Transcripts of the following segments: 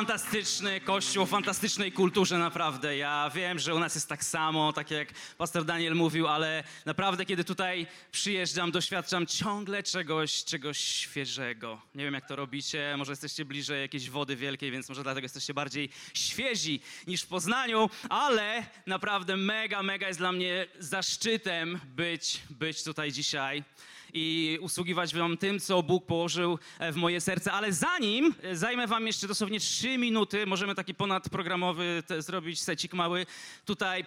Fantastyczny kościół, o fantastycznej kulturze naprawdę. Ja wiem, że u nas jest tak samo, tak jak pastor Daniel mówił, ale naprawdę kiedy tutaj przyjeżdżam, doświadczam ciągle czegoś, czegoś świeżego. Nie wiem jak to robicie, może jesteście bliżej jakiejś wody wielkiej, więc może dlatego jesteście bardziej świezi niż w Poznaniu, ale naprawdę mega, mega jest dla mnie zaszczytem być, być tutaj dzisiaj i usługiwać wam tym, co Bóg położył e, w moje serce. Ale zanim e, zajmę wam jeszcze dosłownie trzy minuty, możemy taki ponadprogramowy te, zrobić secik mały tutaj.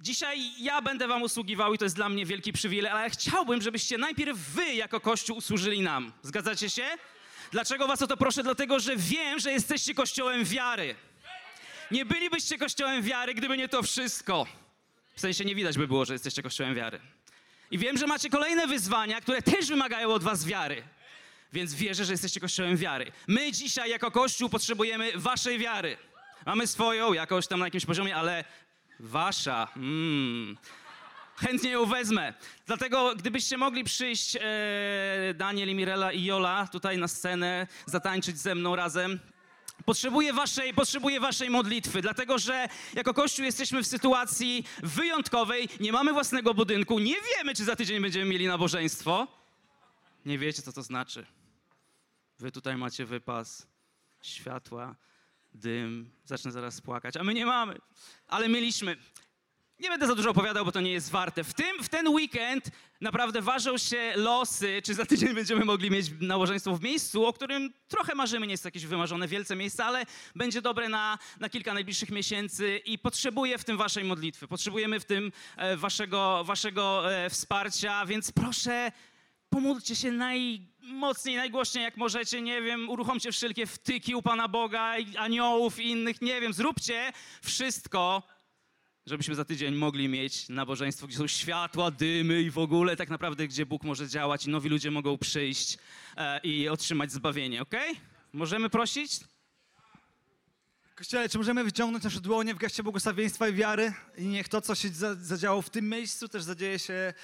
Dzisiaj ja będę wam usługiwał i to jest dla mnie wielki przywilej, ale chciałbym, żebyście najpierw wy jako Kościół usłużyli nam. Zgadzacie się? Dlaczego was o to proszę? Dlatego, że wiem, że jesteście Kościołem wiary. Nie bylibyście Kościołem wiary, gdyby nie to wszystko. W sensie nie widać by było, że jesteście Kościołem wiary. I wiem, że macie kolejne wyzwania, które też wymagają od was wiary. Więc wierzę, że jesteście kościołem wiary. My dzisiaj jako kościół potrzebujemy waszej wiary. Mamy swoją, jakoś tam na jakimś poziomie, ale wasza, mm, chętnie ją wezmę. Dlatego gdybyście mogli przyjść, e, Daniel, Mirela i Jola, tutaj na scenę, zatańczyć ze mną razem, Potrzebuję waszej, potrzebuję waszej modlitwy, dlatego że jako Kościół jesteśmy w sytuacji wyjątkowej, nie mamy własnego budynku, nie wiemy, czy za tydzień będziemy mieli nabożeństwo. Nie wiecie, co to znaczy. Wy tutaj macie wypas, światła, dym, zacznę zaraz płakać, a my nie mamy, ale mieliśmy. Nie będę za dużo opowiadał, bo to nie jest warte. W, tym, w ten weekend naprawdę ważą się losy, czy za tydzień będziemy mogli mieć nałożeństwo w miejscu, o którym trochę marzymy. Nie jest jakieś wymarzone wielce miejsce, ale będzie dobre na, na kilka najbliższych miesięcy i potrzebuję w tym waszej modlitwy. Potrzebujemy w tym e, waszego, waszego e, wsparcia, więc proszę pomódlcie się najmocniej, najgłośniej jak możecie, nie wiem, uruchomcie wszelkie wtyki u Pana Boga, aniołów i innych, nie wiem, zróbcie wszystko, żebyśmy za tydzień mogli mieć nabożeństwo, gdzie są światła, dymy i w ogóle tak naprawdę, gdzie Bóg może działać i nowi ludzie mogą przyjść e, i otrzymać zbawienie, ok? Możemy prosić? Kościele, czy możemy wyciągnąć nasze dłonie w geście błogosławieństwa i wiary i niech to, co się za- zadziało w tym miejscu, też zadzieje się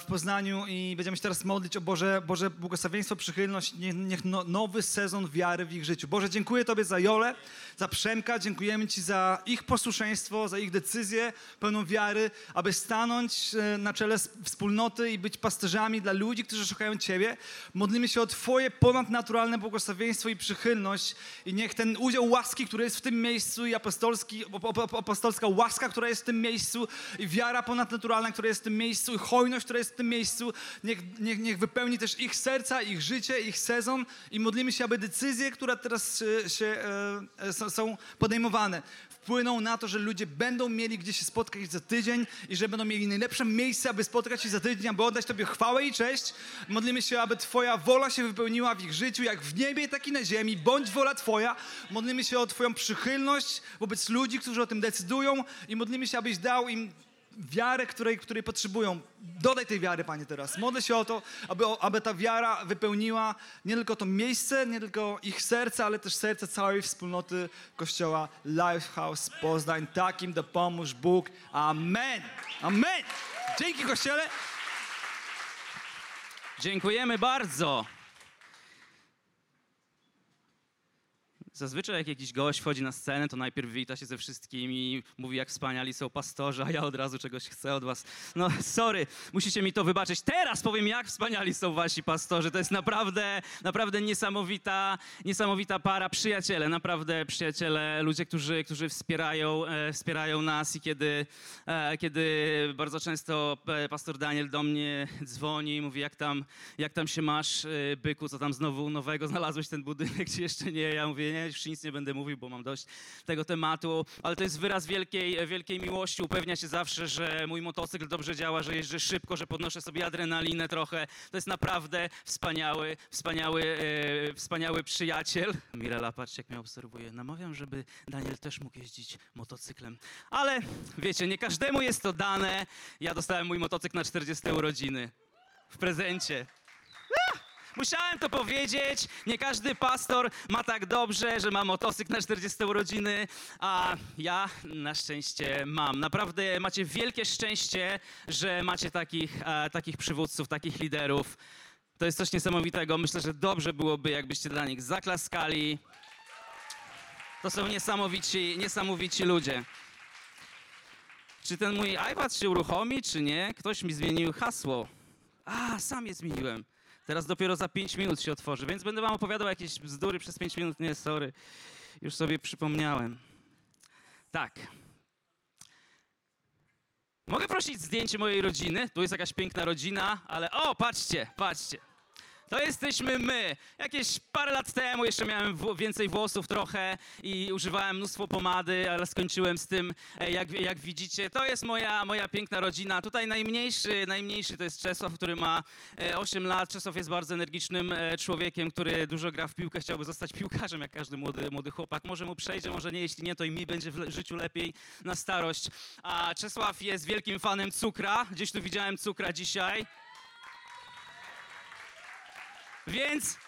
w Poznaniu i będziemy się teraz modlić o Boże, Boże błogosławieństwo, przychylność, niech, niech no, nowy sezon wiary w ich życiu. Boże, dziękuję Tobie za Jolę, za Przemka, dziękujemy Ci za ich posłuszeństwo, za ich decyzję pełną wiary, aby stanąć e, na czele wspólnoty i być pasterzami dla ludzi, którzy szukają Ciebie. Modlimy się o Twoje ponadnaturalne błogosławieństwo i przychylność i niech ten udział łaski, który jest w tym miejscu i apostolski, ap- ap- apostolska łaska, która jest w tym miejscu i wiara ponadnaturalna, która jest w tym miejscu i hojność, która jest w tym miejscu, niech, niech, niech wypełni też ich serca, ich życie, ich sezon i modlimy się, aby decyzje, które teraz e, się, e, e, są podejmowane, wpłyną na to, że ludzie będą mieli gdzie się spotkać za tydzień i że będą mieli najlepsze miejsce, aby spotkać się za tydzień, aby oddać Tobie chwałę i cześć. Modlimy się, aby Twoja wola się wypełniła w ich życiu, jak w niebie, tak i na ziemi. Bądź wola Twoja. Modlimy się o Twoją przychylność wobec ludzi, którzy o tym decydują i modlimy się, abyś dał im wiarę, której, której potrzebują. Dodaj tej wiary, Panie, teraz. Modlę się o to, aby, aby ta wiara wypełniła nie tylko to miejsce, nie tylko ich serce, ale też serce całej wspólnoty Kościoła Lifehouse Poznań. Takim dopomóż Bóg. Amen. Amen. Dzięki, Kościele. Dziękujemy bardzo. Zazwyczaj jak jakiś gość wchodzi na scenę, to najpierw wita się ze wszystkimi, mówi jak wspaniali są pastorzy, a ja od razu czegoś chcę od was. No sorry, musicie mi to wybaczyć. Teraz powiem jak wspaniali są wasi pastorzy. To jest naprawdę, naprawdę niesamowita, niesamowita para, przyjaciele, naprawdę przyjaciele, ludzie, którzy, którzy wspierają, e, wspierają nas i kiedy, e, kiedy bardzo często e, pastor Daniel do mnie dzwoni i mówi jak tam, jak tam się masz, e, byku, co tam znowu nowego znalazłeś ten budynek, czy jeszcze nie? Ja mówię, nie, już nic nie będę mówił, bo mam dość tego tematu, ale to jest wyraz wielkiej, wielkiej miłości. Upewnia się zawsze, że mój motocykl dobrze działa, że jeżdżę szybko, że podnoszę sobie adrenalinę trochę. To jest naprawdę wspaniały, wspaniały, e, wspaniały przyjaciel. Mirela, patrzcie, jak mnie obserwuje. Namawiam, żeby Daniel też mógł jeździć motocyklem. Ale wiecie, nie każdemu jest to dane. Ja dostałem mój motocykl na 40 urodziny w prezencie. Musiałem to powiedzieć. Nie każdy pastor ma tak dobrze, że ma motocykl na 40 urodziny, a ja na szczęście mam. Naprawdę macie wielkie szczęście, że macie takich, e, takich przywódców, takich liderów. To jest coś niesamowitego. Myślę, że dobrze byłoby, jakbyście dla nich zaklaskali. To są niesamowici, niesamowici ludzie. Czy ten mój iPad się uruchomi, czy nie? Ktoś mi zmienił hasło. A, sam je zmieniłem. Teraz dopiero za 5 minut się otworzy, więc będę wam opowiadał jakieś bzdury przez 5 minut. Nie, sorry. Już sobie przypomniałem. Tak. Mogę prosić zdjęcie mojej rodziny? Tu jest jakaś piękna rodzina, ale o, patrzcie, patrzcie. To jesteśmy my. Jakieś parę lat temu jeszcze miałem więcej włosów trochę i używałem mnóstwo pomady, ale skończyłem z tym, e, jak, jak widzicie. To jest moja, moja piękna rodzina. Tutaj najmniejszy, najmniejszy to jest Czesław, który ma e, 8 lat. Czesław jest bardzo energicznym e, człowiekiem, który dużo gra w piłkę, chciałby zostać piłkarzem, jak każdy młody, młody chłopak. Może mu przejdzie, może nie, jeśli nie, to i mi będzie w życiu lepiej na starość. A Czesław jest wielkim fanem cukra. Gdzieś tu widziałem cukra dzisiaj. Więc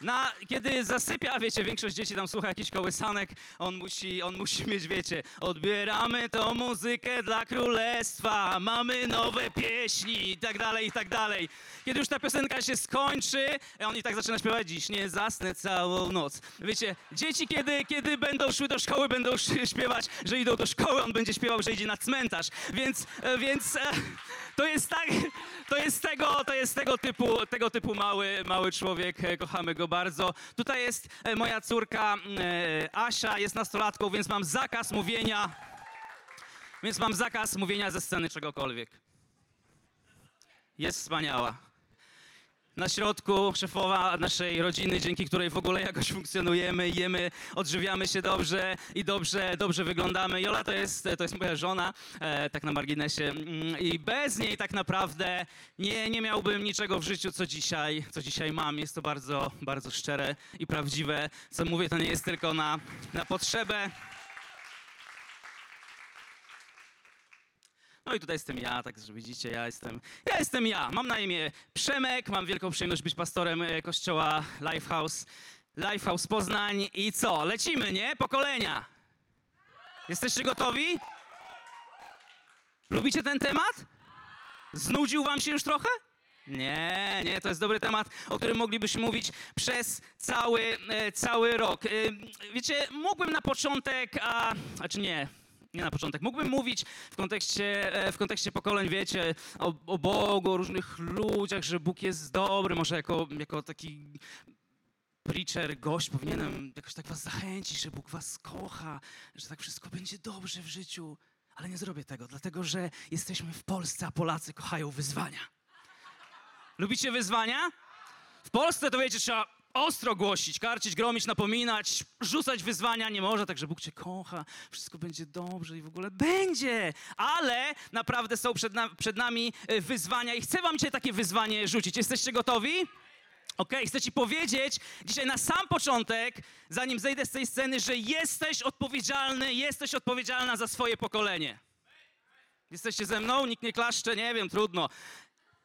na, kiedy zasypia, wiecie, większość dzieci tam słucha jakichś kołysanek, on musi, on musi mieć, wiecie, odbieramy tą muzykę dla królestwa, mamy nowe pieśni i tak dalej, i tak dalej. Kiedy już ta piosenka się skończy, on i tak zaczyna śpiewać, dziś nie zasnę całą noc. Wiecie, dzieci kiedy, kiedy będą szły do szkoły, będą śpiewać, że idą do szkoły, on będzie śpiewał, że idzie na cmentarz. Więc, e, więc e, to jest tak, to jest tego, to jest tego typu, tego typu mały, mały człowiek, e, kochamy go bardzo. Tutaj jest e, moja córka e, Asia, jest nastolatką, więc mam zakaz mówienia, więc mam zakaz mówienia ze sceny czegokolwiek. Jest wspaniała. Na środku szefowa naszej rodziny, dzięki której w ogóle jakoś funkcjonujemy, jemy, odżywiamy się dobrze i dobrze, dobrze wyglądamy. Jola to jest, to jest moja żona, e, tak na marginesie. Mm, I bez niej tak naprawdę nie, nie miałbym niczego w życiu, co dzisiaj, co dzisiaj mam. Jest to bardzo, bardzo szczere i prawdziwe. Co mówię, to nie jest tylko na, na potrzebę. No i tutaj jestem ja, tak że widzicie, ja jestem, ja jestem ja. Mam na imię Przemek, mam wielką przyjemność być pastorem e, kościoła Lifehouse, Lifehouse Poznań i co? Lecimy, nie? Pokolenia. Jesteście gotowi? Lubicie ten temat? Znudził wam się już trochę? Nie, nie, to jest dobry temat, o którym moglibyśmy mówić przez cały, e, cały rok. E, wiecie, mógłbym na początek, a, a czy nie, nie na początek, mógłbym mówić w kontekście, e, w kontekście pokoleń, wiecie, o, o Bogu, o różnych ludziach, że Bóg jest dobry, może jako, jako taki preacher, gość powinienem jakoś tak was zachęcić, że Bóg was kocha, że tak wszystko będzie dobrze w życiu. Ale nie zrobię tego, dlatego że jesteśmy w Polsce, a Polacy kochają wyzwania. Lubicie wyzwania? W Polsce to wiecie, trzeba ostro głosić, karcić, gromić, napominać, rzucać wyzwania. Nie może, także Bóg cię kocha, wszystko będzie dobrze i w ogóle będzie. Ale naprawdę są przed, na, przed nami e, wyzwania i chcę wam dzisiaj takie wyzwanie rzucić. Jesteście gotowi? Okej, chcę ci powiedzieć dzisiaj na sam początek, zanim zejdę z tej sceny, że jesteś odpowiedzialny, jesteś odpowiedzialna za swoje pokolenie. Jesteście ze mną? Nikt nie klaszcze? Nie wiem, trudno.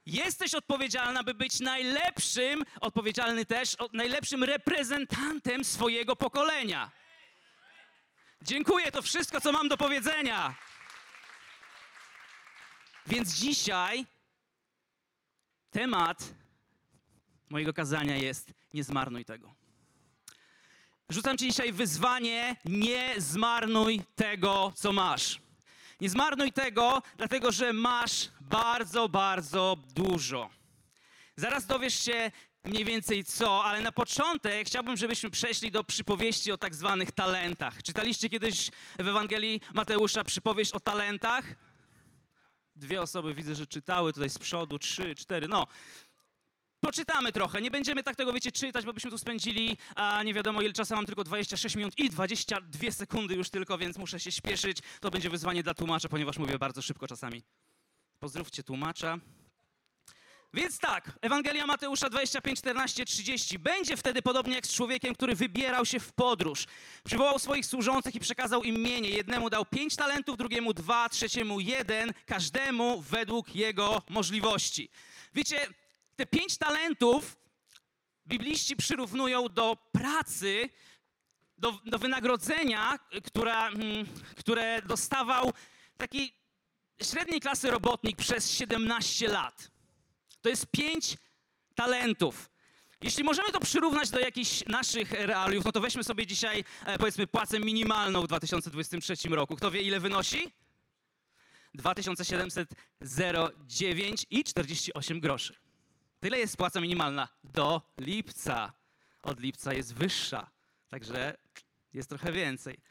Jesteś odpowiedzialna, by być najlepszym, odpowiedzialny też, najlepszym reprezentantem swojego pokolenia. Dziękuję, to wszystko, co mam do powiedzenia. Więc dzisiaj temat mojego kazania jest nie zmarnuj tego. Rzucam ci dzisiaj wyzwanie, nie zmarnuj tego, co masz. Nie zmarnuj tego, dlatego że masz bardzo, bardzo dużo. Zaraz dowiesz się mniej więcej co, ale na początek chciałbym, żebyśmy przeszli do przypowieści o tak zwanych talentach. Czytaliście kiedyś w Ewangelii Mateusza przypowieść o talentach? Dwie osoby widzę, że czytały tutaj z przodu, trzy, cztery, no. Poczytamy trochę. Nie będziemy tak tego, wiecie, czytać, bo byśmy tu spędzili, a nie wiadomo ile czasu, mam tylko 26 minut i 22 sekundy już tylko, więc muszę się śpieszyć. To będzie wyzwanie dla tłumacza, ponieważ mówię bardzo szybko czasami. Pozdrówcie tłumacza. Więc tak, Ewangelia Mateusza 25, 14, 30. Będzie wtedy podobnie jak z człowiekiem, który wybierał się w podróż. Przywołał swoich służących i przekazał im mienie. Jednemu dał pięć talentów, drugiemu dwa, trzeciemu jeden, każdemu według jego możliwości. Wiecie, te pięć talentów bibliści przyrównują do pracy, do, do wynagrodzenia, która, mm, które dostawał taki średniej klasy robotnik przez 17 lat. To jest pięć talentów. Jeśli możemy to przyrównać do jakichś naszych realiów, no to weźmy sobie dzisiaj, e, powiedzmy, płacę minimalną w 2023 roku. Kto wie, ile wynosi? 2709 i 48 groszy. Tyle jest płaca minimalna do lipca. Od lipca jest wyższa, także jest trochę więcej.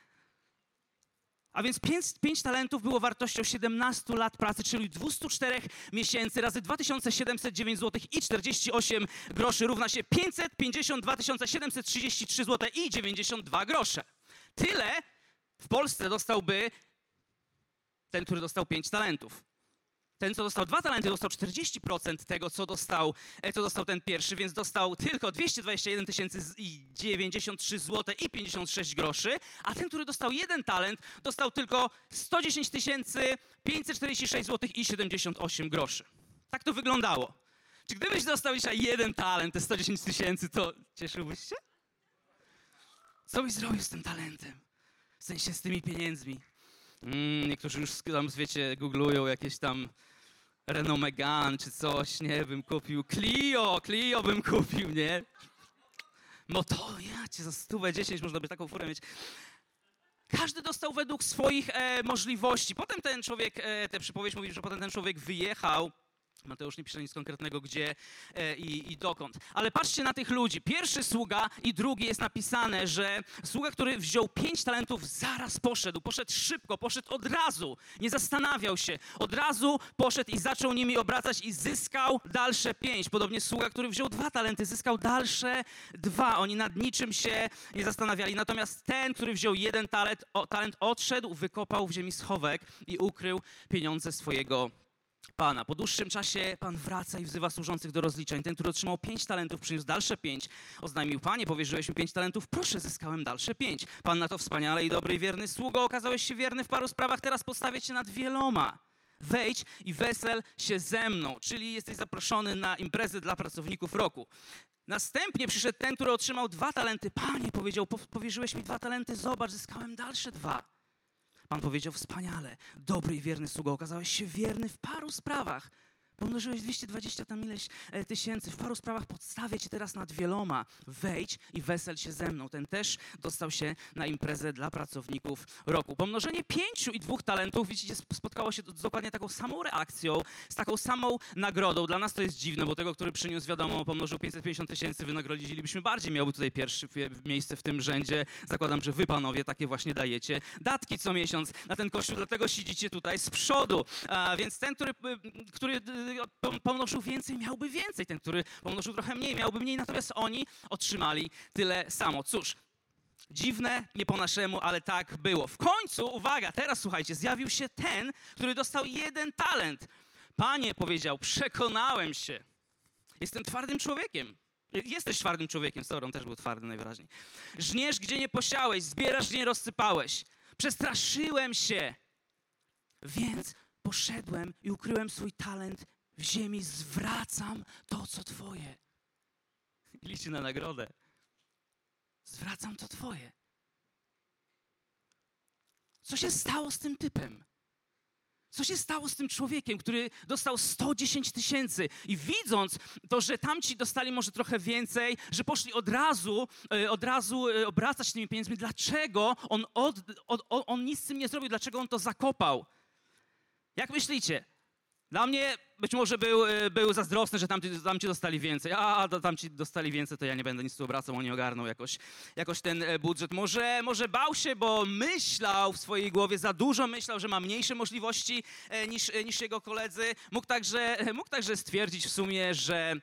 A więc 5, talentów było wartością 17 lat pracy, czyli 204 miesięcy razy 2709 zł i 48 groszy równa się 552 733 zł i 92 grosze. Tyle w Polsce dostałby ten, który dostał 5 talentów. Ten, co dostał dwa talenty, dostał 40% tego, co dostał, e, co dostał ten pierwszy, więc dostał tylko 221 tysięcy i 93 zł i 56 groszy, a ten, który dostał jeden talent, dostał tylko 110 tysięcy 546 zł i 78 groszy. Tak to wyglądało. Czy gdybyś dostał dzisiaj jeden talent, te 110 tysięcy, to cieszyłbyś się? Co byś zrobił z tym talentem? W sensie z tymi pieniędzmi? Mm, niektórzy już tam, wiecie, googlują jakieś tam Renault Megane czy coś, nie, bym kupił. Clio, Clio bym kupił, nie? To ja cię za stówę, dziesięć można by taką furę mieć. Każdy dostał według swoich e, możliwości. Potem ten człowiek, e, tę przypowieść mówi, że potem ten człowiek wyjechał Mateusz nie pisze nic konkretnego, gdzie e, i, i, dokąd. Ale patrzcie na tych ludzi. Pierwszy sługa i drugi jest napisane, że sługa, który wziął pięć talentów, zaraz poszedł. Poszedł szybko, poszedł od razu. Nie zastanawiał się. Od razu poszedł i zaczął nimi obracać i zyskał dalsze pięć. Podobnie sługa, który wziął dwa talenty, zyskał dalsze dwa. Oni nad niczym się nie zastanawiali. Natomiast ten, który wziął jeden talent, o, talent odszedł, wykopał w ziemi schowek i ukrył pieniądze swojego Pana. Po dłuższym czasie Pan wraca i wzywa służących do rozliczeń. Ten, który otrzymał pięć talentów, przyniósł dalsze pięć. Oznajmił, Panie, powierzyłeś mi pięć talentów, proszę, zyskałem dalsze pięć. Pan na to wspaniale i dobry i wierny sługo, okazałeś się wierny w paru sprawach, teraz postawię cię nad wieloma. Wejdź i wesel się ze mną, czyli jesteś zaproszony na imprezę dla pracowników roku. Następnie przyszedł ten, który otrzymał dwa talenty. Panie, powiedział, powierzyłeś mi dwa talenty, zobacz, zyskałem dalsze dwa. Pan powiedział, wspaniale, dobry i wierny sługo, okazałeś się wierny w paru sprawach. Pomnożyłeś 220 tam ileś e, tysięcy. W paru sprawach podstawię cię teraz nad wieloma. Wejdź i wesel się ze mną. Ten też dostał się na imprezę dla pracowników roku. Pomnożenie pięciu i dwóch talentów, widzicie, spotkało się z dokładnie taką samą reakcją, z taką samą nagrodą. Dla nas to jest dziwne, bo tego, który przyniósł, wiadomo, pomnożył 550 tysięcy, wynagrodzilibyśmy bardziej. Miałby tutaj pierwsze miejsce w tym rzędzie. Zakładam, że wy, panowie, takie właśnie dajecie. Datki co miesiąc na ten kościół, dlatego siedzicie tutaj z przodu. A, więc ten, który, który pomnożył więcej, miałby więcej. Ten, który pomnożył trochę mniej, miałby mniej. Natomiast oni otrzymali tyle samo. Cóż, Dziwne, nie po naszemu, ale tak było. W końcu, uwaga, teraz słuchajcie, zjawił się ten, który dostał jeden talent. Panie powiedział, przekonałem się. Jestem twardym człowiekiem. Jesteś twardym człowiekiem, Sauron też był twardy najwyraźniej. Żniesz, gdzie nie posiałeś, zbierasz, gdzie nie rozsypałeś. Przestraszyłem się, więc poszedłem i ukryłem swój talent w ziemi, zwracam to, co Twoje. Liczy na nagrodę. Zwracam to Twoje. Co się stało z tym typem? Co się stało z tym człowiekiem, który dostał 110 tysięcy i widząc to, że tamci dostali może trochę więcej, że poszli od razu, e, od razu e, obracać tymi pieniędzmi, dlaczego on, od, od, on nic z tym nie zrobił, dlaczego on to zakopał? Jak myślicie? Dla mnie być może był, e, był zazdrosny, że tamci, tamci dostali więcej. A, tamci dostali więcej, to ja nie będę nic tu obracał, oni ogarną jakoś, jakoś ten e, budżet. Może, może bał się, bo myślał w swojej głowie za dużo, myślał, że ma mniejsze możliwości e, niż, niż jego koledzy. Mógł także, mógł także stwierdzić w sumie, że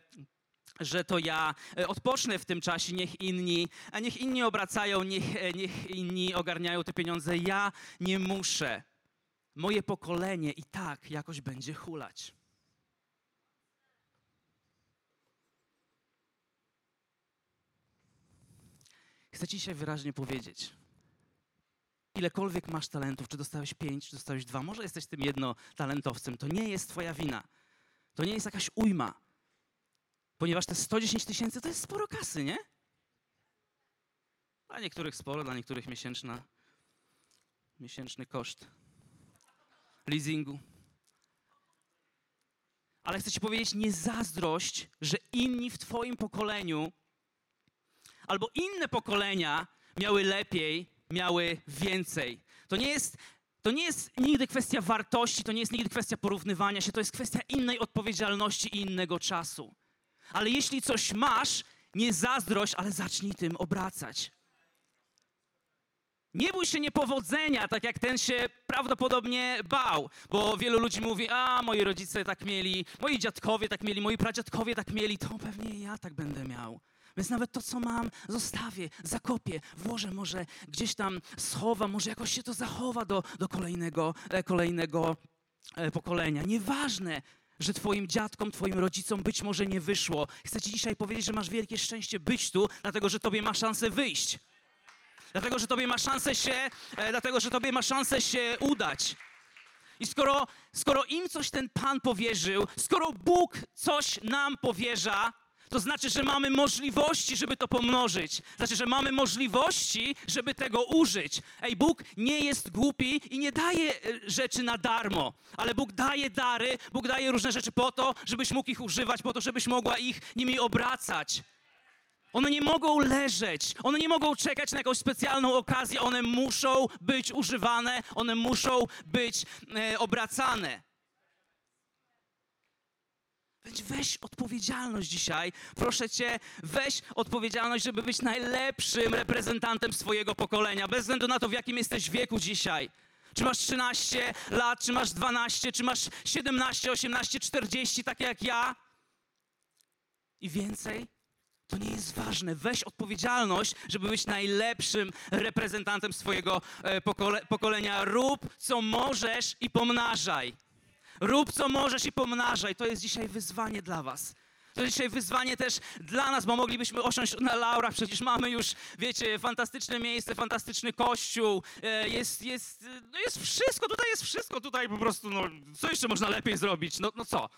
że to ja odpocznę w tym czasie, niech inni, niech inni obracają, niech, niech inni ogarniają te pieniądze. Ja nie muszę. Moje pokolenie i tak jakoś będzie hulać. Chcę ci dzisiaj wyraźnie powiedzieć, ilekolwiek masz talentów, czy dostałeś pięć, czy dostałeś dwa, może jesteś tym jednotalentowcem, to nie jest twoja wina. To nie jest jakaś ujma. Ponieważ te 110 tysięcy to jest sporo kasy, nie? Dla niektórych sporo, dla niektórych miesięczna, miesięczny koszt leasingu. Ale chcę ci powiedzieć, nie zazdrość, że inni w twoim pokoleniu albo inne pokolenia miały lepiej, miały więcej. To nie jest to nie jest nigdy kwestia wartości, to nie jest nigdy kwestia porównywania się, to jest kwestia innej odpowiedzialności i innego czasu. Ale jeśli coś masz, nie zazdrość, ale zacznij tym obracać. Nie bój się niepowodzenia, tak jak ten się prawdopodobnie bał, bo wielu ludzi mówi, a moi rodzice tak mieli, moi dziadkowie tak mieli, moi pradziadkowie tak mieli, to pewnie ja tak będę miał. Więc nawet to, co mam, zostawię, zakopię, włożę, może gdzieś tam schowam, może jakoś się to zachowa do, do kolejnego, e, kolejnego e, pokolenia. Nieważne, że Twoim dziadkom, Twoim rodzicom być może nie wyszło. Chcę Ci dzisiaj powiedzieć, że masz wielkie szczęście być tu, dlatego że Tobie ma szansę wyjść. Dlatego, że Tobie ma szansę się, e, dlatego, że Tobie ma szansę się udać. I skoro, skoro im coś ten Pan powierzył, skoro Bóg coś nam powierza, to znaczy, że mamy możliwości, żeby to pomnożyć. Znaczy, że mamy możliwości, żeby tego użyć. Ej, Bóg nie jest głupi i nie daje e, rzeczy na darmo, ale Bóg daje dary, Bóg daje różne rzeczy po to, żebyś mógł ich używać, po to, żebyś mogła ich nimi obracać. One nie mogą leżeć, one nie mogą czekać na jakąś specjalną okazję, one muszą być używane, one muszą być e, obracane. Więc weź odpowiedzialność dzisiaj. Proszę cię, weź odpowiedzialność, żeby być najlepszym reprezentantem swojego pokolenia, bez względu na to, w jakim jesteś wieku dzisiaj. Czy masz 13 lat, czy masz 12, czy masz 17, 18, 40, tak jak ja? I więcej? To nie jest ważne. Weź odpowiedzialność, żeby być najlepszym reprezentantem swojego e, pokole pokolenia. Rób, co możesz i pomnażaj. Rób co możesz i pomnażaj. To jest dzisiaj wyzwanie dla was. To dzisiaj wyzwanie też dla nas, bo moglibyśmy osiąść na laurach. Przecież mamy już, wiecie, fantastyczne miejsce, fantastyczny kościół. E, jest, jest, no jest wszystko, tutaj jest wszystko. Tutaj po prostu, no, co jeszcze można lepiej zrobić? No, no co?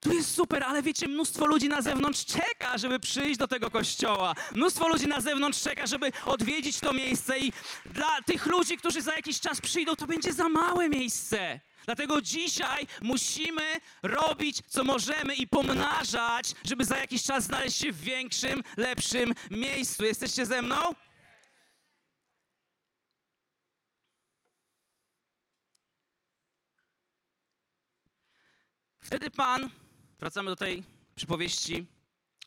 Tu jest super, ale wiecie, mnóstwo ludzi na zewnątrz czeka, żeby przyjść do tego kościoła. Mnóstwo ludzi na zewnątrz czeka, żeby odwiedzić to miejsce i dla tych ludzi, którzy za jakiś czas przyjdą, to będzie za małe miejsce. Dlatego dzisiaj musimy robić, co możemy i pomnażać, żeby za jakiś czas znaleźć się w większym, lepszym miejscu. Jesteście ze mną? Wtedy Pan, wracamy do tej przypowieści,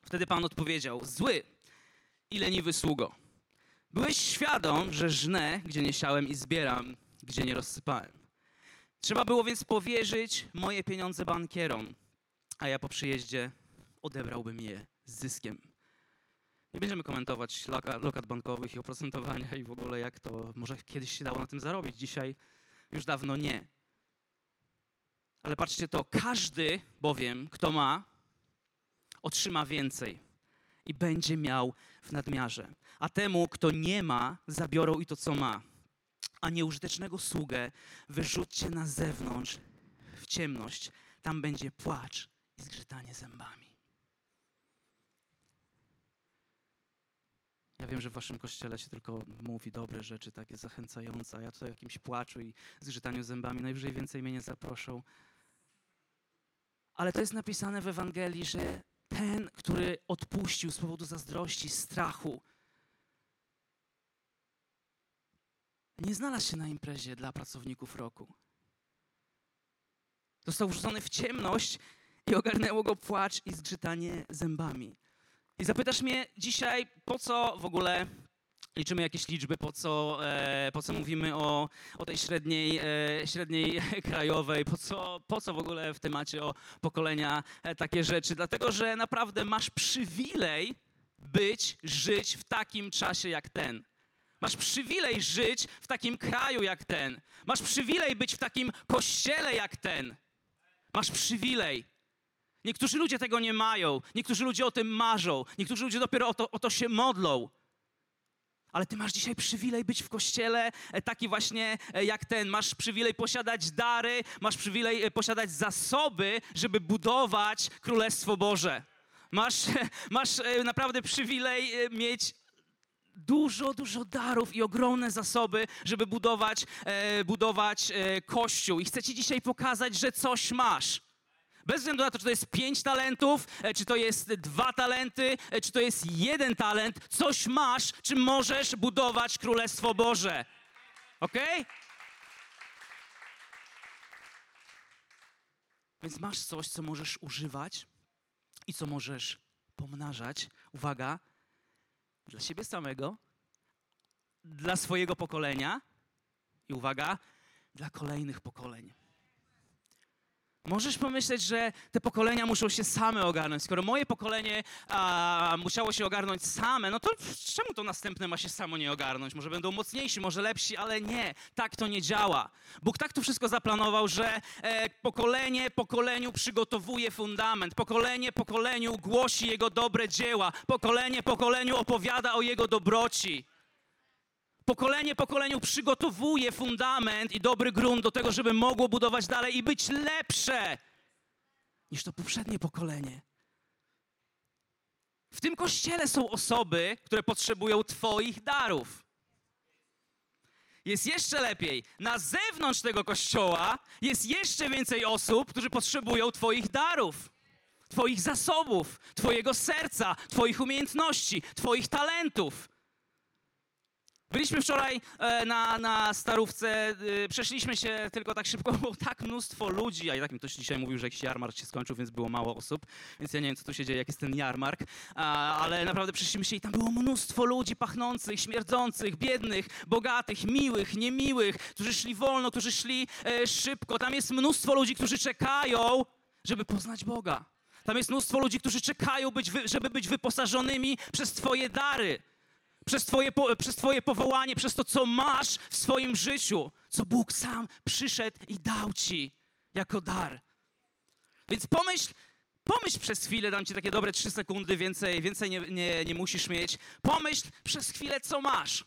wtedy Pan odpowiedział: Zły i leniwy sługo. Byłeś świadom, że żnę, gdzie nie siałem i zbieram, gdzie nie rozsypałem. Trzeba było więc powierzyć moje pieniądze bankierom, a ja po przyjeździe odebrałbym je z zyskiem. Nie będziemy komentować lokat bankowych i oprocentowania i w ogóle jak to może kiedyś się dało na tym zarobić. Dzisiaj już dawno nie. Ale patrzcie to, każdy bowiem, kto ma, otrzyma więcej i będzie miał w nadmiarze. A temu, kto nie ma, zabiorą i to, co ma a nieużytecznego sługę wyrzućcie na zewnątrz w ciemność. Tam będzie płacz i zgrzytanie zębami. Ja wiem, że w waszym kościele się tylko mówi dobre rzeczy, takie zachęcające, a ja tutaj o jakimś płaczu i zgrzytaniu zębami najwyżej więcej mnie nie zaproszą. Ale to jest napisane w Ewangelii, że ten, który odpuścił z powodu zazdrości, strachu, nie znalazł się na imprezie dla pracowników roku. Został wrzucony w ciemność i ogarnęło go płacz i zgrzytanie zębami. I zapytasz mnie dzisiaj, po co w ogóle liczymy jakieś liczby, po co, e, po co mówimy o, o tej średniej, e, średniej krajowej, po co, po co w ogóle w temacie o pokolenia e, takie rzeczy. Dlatego, że naprawdę masz przywilej być, żyć w takim czasie jak ten. Masz przywilej żyć w takim kraju jak ten. Masz przywilej być w takim kościele jak ten. Masz przywilej. Niektórzy ludzie tego nie mają, niektórzy ludzie o tym marzą, niektórzy ludzie dopiero o to, o to się modlą. Ale ty masz dzisiaj przywilej być w kościele e, taki właśnie e, jak ten. Masz przywilej posiadać dary, masz przywilej e, posiadać zasoby, żeby budować Królestwo Boże. Masz, masz naprawdę przywilej mieć dużo, dużo darów i ogromne zasoby, żeby budować, budować Kościół. I chcę ci dzisiaj pokazać, że coś masz. Bez względu na to, czy to jest pięć talentów, e, czy to jest dwa talenty, e, czy to jest jeden talent, coś masz, czym możesz budować Królestwo Boże. Ok? Więc masz coś, co możesz używać i co możesz pomnażać. Uwaga, dla siebie samego, dla swojego pokolenia i uwaga, dla kolejnych pokoleń. Możesz pomyśleć, że te pokolenia muszą się same ogarnąć. Skoro moje pokolenie a, musiało się ogarnąć same, no to czemu to następne ma się samo nie ogarnąć? Może będą mocniejsi, może lepsi, ale nie, tak to nie działa. Bóg tak to wszystko zaplanował, że e, pokolenie pokoleniu przygotowuje fundament, pokolenie pokoleniu głosi Jego dobre dzieła, pokolenie pokoleniu opowiada o Jego dobroci. Pokolenie pokoleniu przygotowuje fundament i dobry grunt do tego, żeby mogło budować dalej i być lepsze niż to poprzednie pokolenie. W tym kościele są osoby, które potrzebują Twoich darów. Jest jeszcze lepiej. Na zewnątrz tego kościoła jest jeszcze więcej osób, którzy potrzebują Twoich darów, Twoich zasobów, Twojego serca, Twoich umiejętności, Twoich talentów. Byliśmy wczoraj e, na, na starówce, e, przeszliśmy się tylko tak szybko, było tak mnóstwo ludzi, a i tak mi ktoś dzisiaj mówił, że jakiś jarmark się skończył, więc było mało osób, więc ja nie wiem, co tu się dzieje, jak jest ten jarmark, ale naprawdę przeszliśmy się i tam było mnóstwo ludzi pachnących, śmierdzących, biednych, bogatych, miłych, niemiłych, którzy szli wolno, którzy szli e, szybko. Tam jest mnóstwo ludzi, którzy czekają, żeby poznać Boga. Tam jest mnóstwo ludzi, którzy czekają, być, żeby być wyposażonymi przez Twoje dary przez twoje, przez twoje powołanie, przez to, co masz w swoim życiu, co Bóg sam przyszedł i dał Ci jako dar. Więc pomyśl, pomyśl przez chwilę, dam Ci takie dobre trzy sekundy, więcej, więcej nie, nie, nie musisz mieć. Pomyśl przez chwilę, co masz.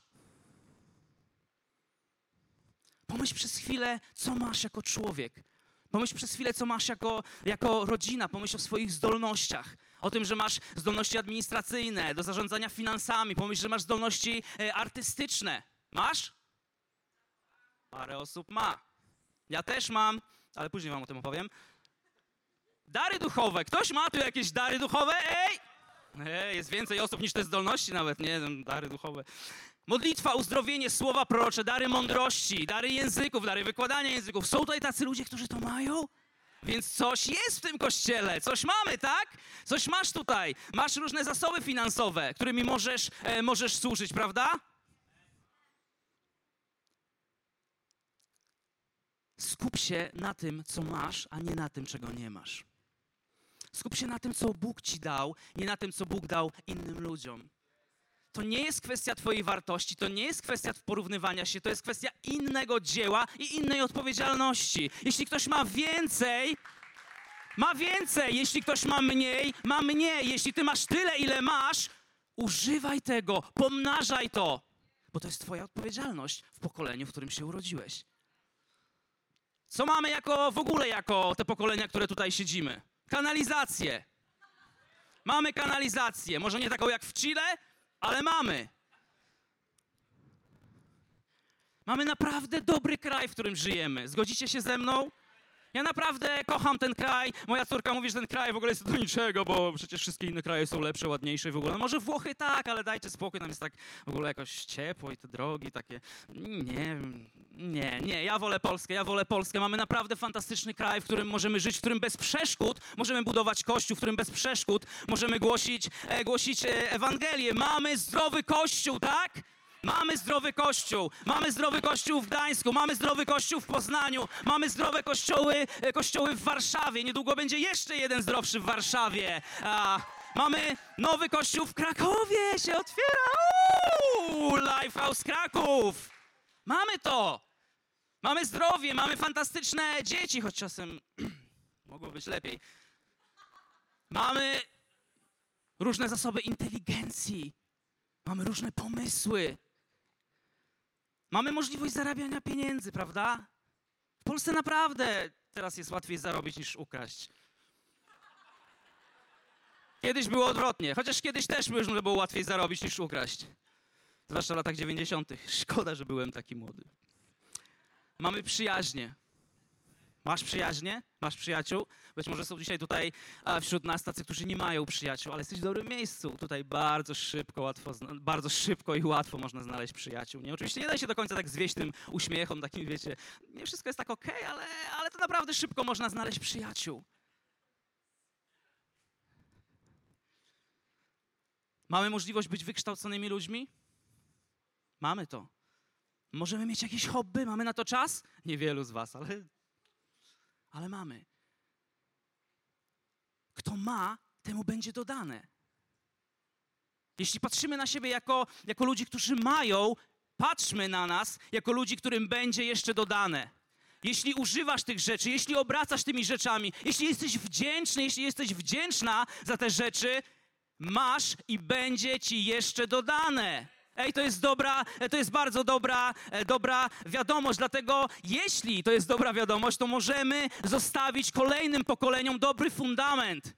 Pomyśl przez chwilę, co masz jako człowiek. Pomyśl przez chwilę, co masz jako, jako rodzina. Pomyśl o swoich zdolnościach o tym, że masz zdolności administracyjne, do zarządzania finansami, pomyśl, że masz zdolności e, artystyczne. Masz? Parę osób ma. Ja też mam, ale później wam o tym opowiem. Dary duchowe. Ktoś ma tu jakieś dary duchowe? Ej! Ej, jest więcej osób niż te zdolności nawet, nie? Dary duchowe. Modlitwa, uzdrowienie, słowa prorocze, dary mądrości, dary języków, dary wykładania języków. Są tutaj tacy ludzie, którzy to mają? Więc coś jest w tym kościele, coś mamy, tak? Coś masz tutaj. Masz różne zasoby finansowe, którymi możesz, e, możesz służyć, prawda? Skup się na tym, co masz, a nie na tym, czego nie masz. Skup się na tym, co Bóg ci dał, nie na tym, co Bóg dał innym ludziom to nie jest kwestia Twojej wartości, to nie jest kwestia porównywania się, to jest kwestia innego dzieła i innej odpowiedzialności. Jeśli ktoś ma więcej, ma więcej. Jeśli ktoś ma mniej, ma mniej. Jeśli Ty masz tyle, ile masz, używaj tego, pomnażaj to, bo to jest Twoja odpowiedzialność w pokoleniu, w którym się urodziłeś. Co mamy jako w ogóle jako te pokolenia, które tutaj siedzimy? Kanalizację. Mamy kanalizację. Może nie taką jak w Chile, ale mamy. Mamy naprawdę dobry kraj, w którym żyjemy. Zgodzicie się ze mną? Ja naprawdę kocham ten kraj. Moja córka mówi, że ten kraj w ogóle jest do niczego, bo przecież wszystkie inne kraje są lepsze, ładniejsze w ogóle. No może Włochy tak, ale dajcie spokój, tam jest tak w ogóle jakoś ciepło i te drogi takie. Nie, nie, nie. Ja wolę Polskę, ja wolę Polskę. Mamy naprawdę fantastyczny kraj, w którym możemy żyć, w którym bez przeszkód możemy budować kościół, w którym bez przeszkód możemy głosić, e, głosić e, Ewangelię. Mamy zdrowy kościół, tak? Mamy zdrowy kościół, mamy zdrowy kościół w Gdańsku, mamy zdrowy kościół w Poznaniu, mamy zdrowe kościoły, e, kościoły w Warszawie. Niedługo będzie jeszcze jeden zdrowszy w Warszawie. A, mamy nowy kościół w Krakowie, się otwiera. Uuu, Lifehouse Kraków. Mamy to. Mamy zdrowie, mamy fantastyczne dzieci, choć czasem mogło być lepiej. Mamy różne zasoby inteligencji. Mamy różne pomysły. Mamy możliwość zarabiania pieniędzy, prawda? W Polsce naprawdę teraz jest łatwiej zarobić niż ukraść. Kiedyś było odwrotnie, chociaż kiedyś też można było łatwiej zarobić niż ukraść. Zwłaszcza w latach 90. Szkoda, że byłem taki młody. Mamy przyjaźnie. Masz przyjaźnie? Masz przyjaciół? Być może są dzisiaj tutaj a, wśród nas tacy, którzy nie mają przyjaciół, ale jesteś w dobrym miejscu. Tutaj bardzo szybko, łatwo, bardzo szybko i łatwo można znaleźć przyjaciół. Nie? Oczywiście nie da się do końca tak zwieść tym uśmiechom, takim wiecie, nie wszystko jest tak okej, ale, ale to naprawdę szybko można znaleźć przyjaciół. Mamy możliwość być wykształconymi ludźmi? Mamy to. Możemy mieć jakieś hobby, mamy na to czas? Niewielu z was, ale, ale mamy. Kto ma, temu będzie dodane. Jeśli patrzymy na siebie jako, jako ludzi, którzy mają, patrzmy na nas jako ludzi, którym będzie jeszcze dodane. Jeśli używasz tych rzeczy, jeśli obracasz tymi rzeczami, jeśli jesteś wdzięczny, jeśli jesteś wdzięczna za te rzeczy, masz i będzie ci jeszcze dodane. Ej, to jest dobra, e, to jest bardzo dobra, e, dobra wiadomość, dlatego jeśli to jest dobra wiadomość, to możemy zostawić kolejnym pokoleniom dobry fundament.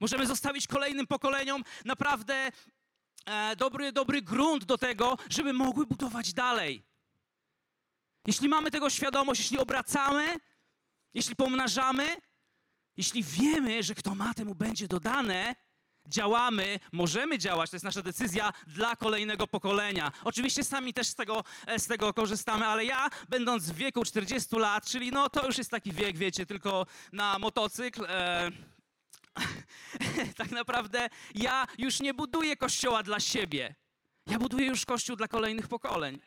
Możemy zostawić kolejnym pokoleniom naprawdę e, dobry, dobry grunt do tego, żeby mogły budować dalej. Jeśli mamy tego świadomość, jeśli obracamy, jeśli pomnażamy, jeśli wiemy, że kto ma, temu będzie dodane, działamy, możemy działać, to jest nasza decyzja dla kolejnego pokolenia. Oczywiście sami też z tego, e, z tego korzystamy, ale ja, będąc w wieku 40 lat, czyli no to już jest taki wiek, wiecie, tylko na motocykl. E, tak naprawdę ja już nie buduję kościoła dla siebie. Ja buduję już kościół dla kolejnych pokoleń.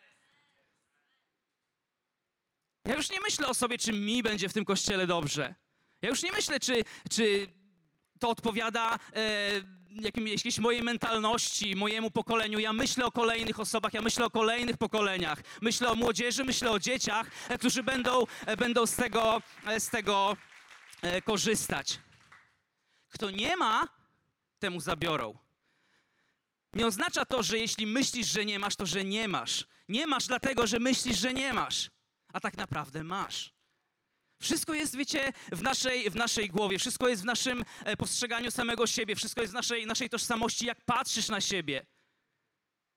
Ja już nie myślę o sobie, czy mi będzie w tym kościele dobrze. Ja już nie myślę, czy, czy to odpowiada e, jakiejś mojej mentalności, mojemu pokoleniu. Ja myślę o kolejnych osobach, ja myślę o kolejnych pokoleniach. Myślę o młodzieży, myślę o dzieciach, e, którzy będą, e, będą z tego, e, z tego e, korzystać. Kto nie ma, temu zabiorą. Nie oznacza to, że jeśli myślisz, że nie masz, to że nie masz. Nie masz dlatego, że myślisz, że nie masz, a tak naprawdę masz. Wszystko jest, wiecie, w naszej, w naszej głowie, wszystko jest w naszym e, postrzeganiu samego siebie, wszystko jest w naszej, naszej tożsamości, jak patrzysz na siebie.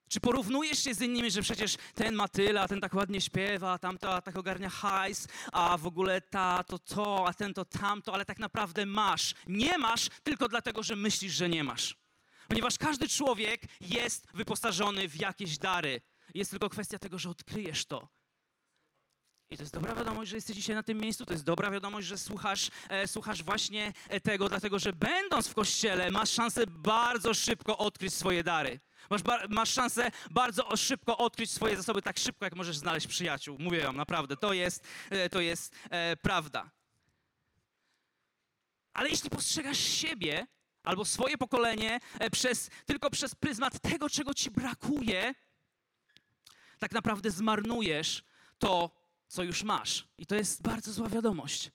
Czy porównujesz się z innymi, że przecież ten ma tyle, a ten tak ładnie śpiewa, a tamta tak ogarnia hajs, a w ogóle ta to to, a ten to tamto, ale tak naprawdę masz. Nie masz tylko dlatego, że myślisz, że nie masz. Ponieważ każdy człowiek jest wyposażony w jakieś dary. Jest tylko kwestia tego, że odkryjesz to. I to jest dobra wiadomość, że jesteś dzisiaj na tym miejscu. To jest dobra wiadomość, że słuchasz, e, słuchasz właśnie e, tego, dlatego że będąc w kościele, masz szansę bardzo szybko odkryć swoje dary. Masz, masz szansę bardzo szybko odkryć swoje zasoby, tak szybko, jak możesz znaleźć przyjaciół. Mówię wam, naprawdę, to jest, e, to jest e, prawda. Ale jeśli postrzegasz siebie albo swoje pokolenie e, przez, tylko przez pryzmat tego, czego ci brakuje, tak naprawdę zmarnujesz to, co już masz. I to jest bardzo zła wiadomość.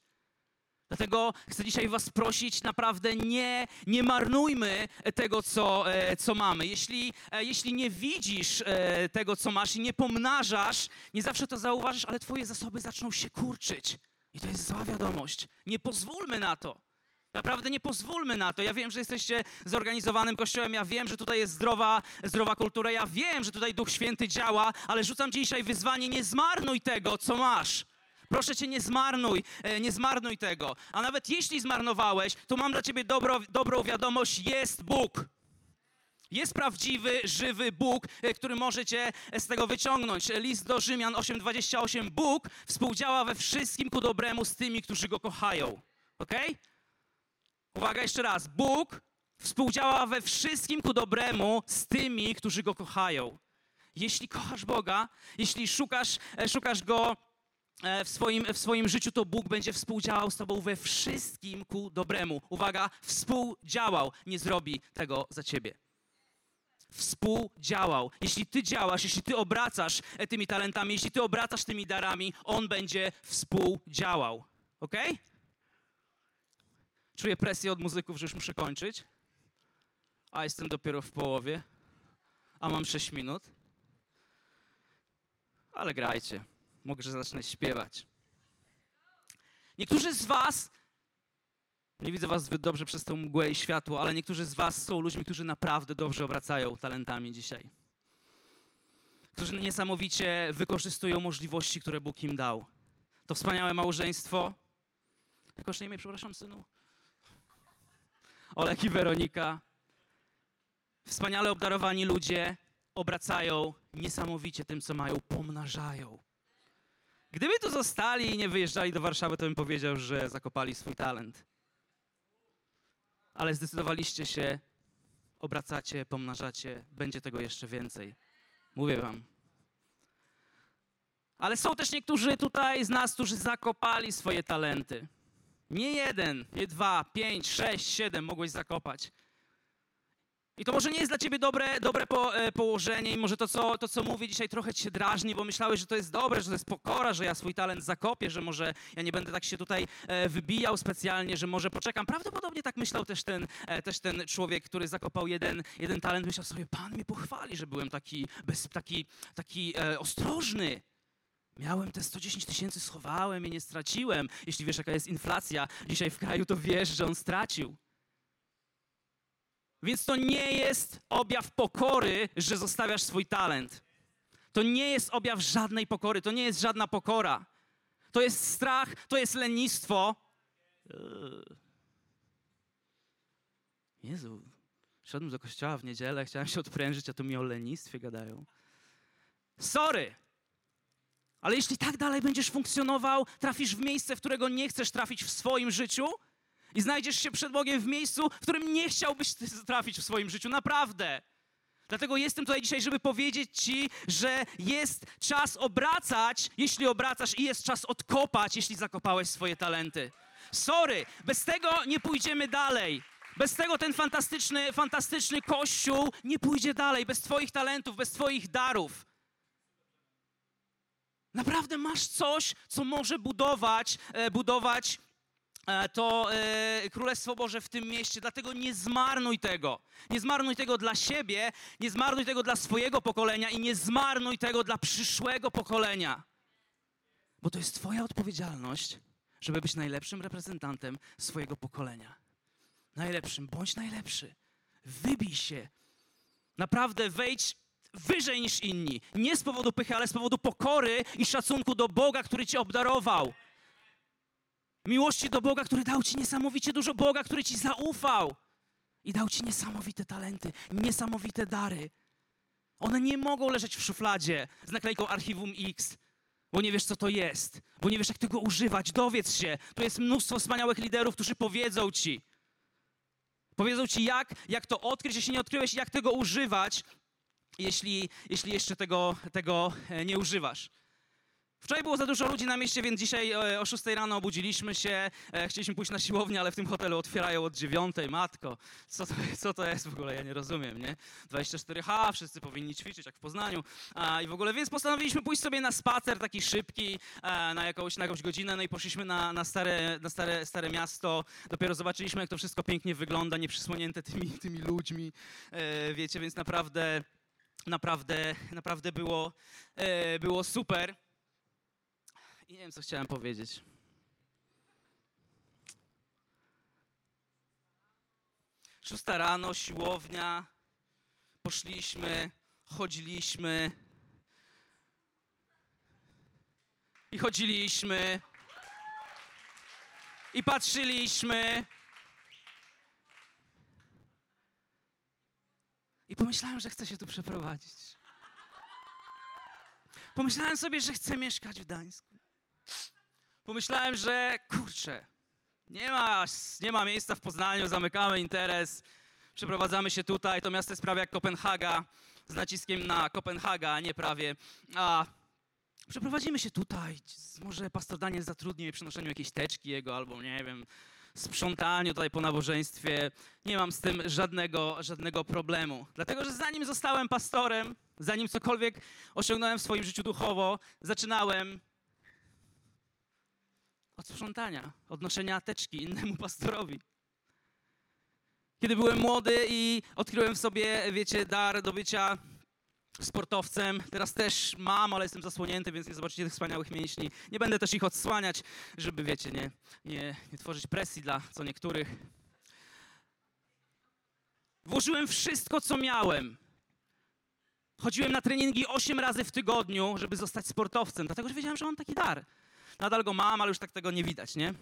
Dlatego chcę dzisiaj Was prosić, naprawdę nie, nie marnujmy tego, co, e, co mamy. Jeśli, e, jeśli nie widzisz e, tego, co masz i nie pomnażasz, nie zawsze to zauważysz, ale Twoje zasoby zaczną się kurczyć. I to jest zła wiadomość. Nie pozwólmy na to. Naprawdę nie pozwólmy na to. Ja wiem, że jesteście zorganizowanym kościołem, ja wiem, że tutaj jest zdrowa, zdrowa kultura, ja wiem, że tutaj Duch Święty działa, ale rzucam ci dzisiaj wyzwanie, nie zmarnuj tego, co masz. Proszę cię, nie zmarnuj, e, nie zmarnuj tego. A nawet jeśli zmarnowałeś, to mam dla ciebie dobro, dobrą wiadomość, jest Bóg. Jest prawdziwy, żywy Bóg, e, który może cię e, z tego wyciągnąć. List do Rzymian 8:28. Bóg współdziała we wszystkim ku dobremu z tymi, którzy go kochają. Okej? Uwaga jeszcze raz. Bóg współdziała we wszystkim ku dobremu z tymi, którzy go kochają. Jeśli kochasz Boga, jeśli szukasz, e, szukasz Go e, w swoim, w swoim życiu, to Bóg będzie współdziałał z Tobą we wszystkim ku dobremu. Uwaga, współdziałał, nie zrobi tego za Ciebie. Współdziałał. Jeśli Ty działasz, jeśli Ty obracasz e, tymi talentami, jeśli Ty obracasz tymi darami, On będzie współdziałał. Ok? Czuję presję od muzyków, że już muszę kończyć. A jestem dopiero w połowie. A mam 6 minut. Ale grajcie. Mogę, zacznę śpiewać. Niektórzy z Was, nie widzę Was zbyt dobrze przez tę mgłę i światło, ale niektórzy z Was są ludźmi, którzy naprawdę dobrze obracają talentami dzisiaj. Którzy niesamowicie wykorzystują możliwości, które Bóg im dał. To wspaniałe małżeństwo. Jakoż nie imię, przepraszam, synu. Olek i Weronika. Wspaniale obdarowani ludzie obracają niesamowicie tym, co mają, pomnażają. Gdyby tu zostali i nie wyjeżdżali do Warszawy, to bym powiedział, że zakopali swój talent. Ale zdecydowaliście się, obracacie, pomnażacie, będzie tego jeszcze więcej. Mówię wam. Ale są też niektórzy tutaj z nas, którzy zakopali swoje talenty. Nie jeden, nie dwa, pięć, sześć, siedem mogłeś zakopać. I to może nie jest dla ciebie dobre, dobre po, e, położenie i może to co, to, co mówię dzisiaj trochę cię drażni, bo myślałeś, że to jest dobre, że to jest pokora, że ja swój talent zakopię, że może ja nie będę tak się tutaj e, wybijał specjalnie, że może poczekam. Prawdopodobnie tak myślał też ten, e, też ten człowiek, który zakopał jeden, jeden talent. Myślał sobie, Pan mnie pochwali, że byłem taki, bez, taki, taki e, ostrożny. Miałem te 110 tysięcy, schowałem i nie straciłem. Jeśli wiesz, jaka jest inflacja dzisiaj w kraju, to wiesz, że on stracił. Więc to nie jest objaw pokory, że zostawiasz swój talent. To nie jest objaw żadnej pokory, to nie jest żadna pokora. To jest strach, to jest lenistwo. Jezu, szedłem do kościoła w niedzielę, chciałem się odprężyć, a tu mi o lenistwie gadają. Sorry, ale jeśli tak dalej będziesz funkcjonował, trafisz w miejsce, w którego nie chcesz trafić w swoim życiu i znajdziesz się przed Bogiem w miejscu, w którym nie chciałbyś trafić w swoim życiu. Naprawdę. Dlatego jestem tutaj dzisiaj, żeby powiedzieć Ci, że jest czas obracać, jeśli obracasz, i jest czas odkopać, jeśli zakopałeś swoje talenty. Sorry, bez tego nie pójdziemy dalej. Bez tego ten fantastyczny, fantastyczny kościół nie pójdzie dalej. Bez Twoich talentów, bez Twoich darów. Naprawdę masz coś, co może budować, e, budować e, to e, Królestwo Boże w tym mieście, dlatego nie zmarnuj tego. Nie zmarnuj tego dla siebie, nie zmarnuj tego dla swojego pokolenia i nie zmarnuj tego dla przyszłego pokolenia. Bo to jest Twoja odpowiedzialność, żeby być najlepszym reprezentantem swojego pokolenia. Najlepszym, bądź najlepszy. Wybij się. Naprawdę wejdź wyżej niż inni. Nie z powodu pychy, ale z powodu pokory i szacunku do Boga, który cię obdarował. Miłości do Boga, który dał ci niesamowicie dużo Boga, który ci zaufał i dał ci niesamowite talenty, niesamowite dary. One nie mogą leżeć w szufladzie z naklejką Archiwum X, bo nie wiesz, co to jest, bo nie wiesz, jak tego używać. Dowiedz się. Tu jest mnóstwo wspaniałych liderów, którzy powiedzą ci. Powiedzą ci, jak, jak to odkryć, jeśli nie odkryłeś, jak tego używać, jeśli, jeśli jeszcze tego, tego e, nie używasz. Wczoraj było za dużo ludzi na mieście, więc dzisiaj e, o 6 rano obudziliśmy się. E, chcieliśmy pójść na siłownię, ale w tym hotelu otwierają od 9. Matko, co to, co to jest w ogóle? Ja nie rozumiem, nie? 24H, wszyscy powinni ćwiczyć, jak w Poznaniu. I w ogóle, więc postanowiliśmy pójść sobie na spacer taki szybki, na jakąś, na jakąś godzinę, no i poszliśmy na, na, stare, na stare, stare miasto. Dopiero zobaczyliśmy, jak to wszystko pięknie wygląda, nieprzysłonięte tymi, tymi ludźmi. Wiecie, więc naprawdę naprawdę, naprawdę było, e, było super. I nie wiem, co chciałem powiedzieć. Szósta rano, siłownia, poszliśmy, chodziliśmy i chodziliśmy i patrzyliśmy I pomyślałem, że chcę się tu przeprowadzić. Pomyślałem sobie, że chcę mieszkać w Gdańsku. Pomyślałem, że kurczę, nie ma, nie ma miejsca w Poznaniu, zamykamy interes. Przeprowadzamy się tutaj. To miasto jest prawie jak Kopenhaga, z naciskiem na Kopenhaga, a nie prawie. A przeprowadzimy się tutaj. Może pastor Daniel zatrudni mnie przy noszeniu jakiejś teczki jego, albo nie wiem, sprzątaniu tutaj po nabożeństwie. Nie mam z tym żadnego, żadnego problemu. Dlatego, że zanim zostałem pastorem, zanim cokolwiek osiągnąłem w swoim życiu duchowo, zaczynałem od sprzątania, od noszenia teczki innemu pastorowi. Kiedy byłem młody i odkryłem w sobie, wiecie, dar do bycia sportowcem. Teraz też mam, ale jestem zasłonięty, więc nie zobaczycie tych wspaniałych mięśni. Nie będę też ich odsłaniać, żeby, wiecie, nie, nie, nie tworzyć presji dla co niektórych. Włożyłem wszystko, co miałem. Chodziłem na treningi 8 razy w tygodniu, żeby zostać sportowcem, dlatego że wiedziałem, że mam taki dar. Nadal go mam, ale już tak tego nie widać, nie?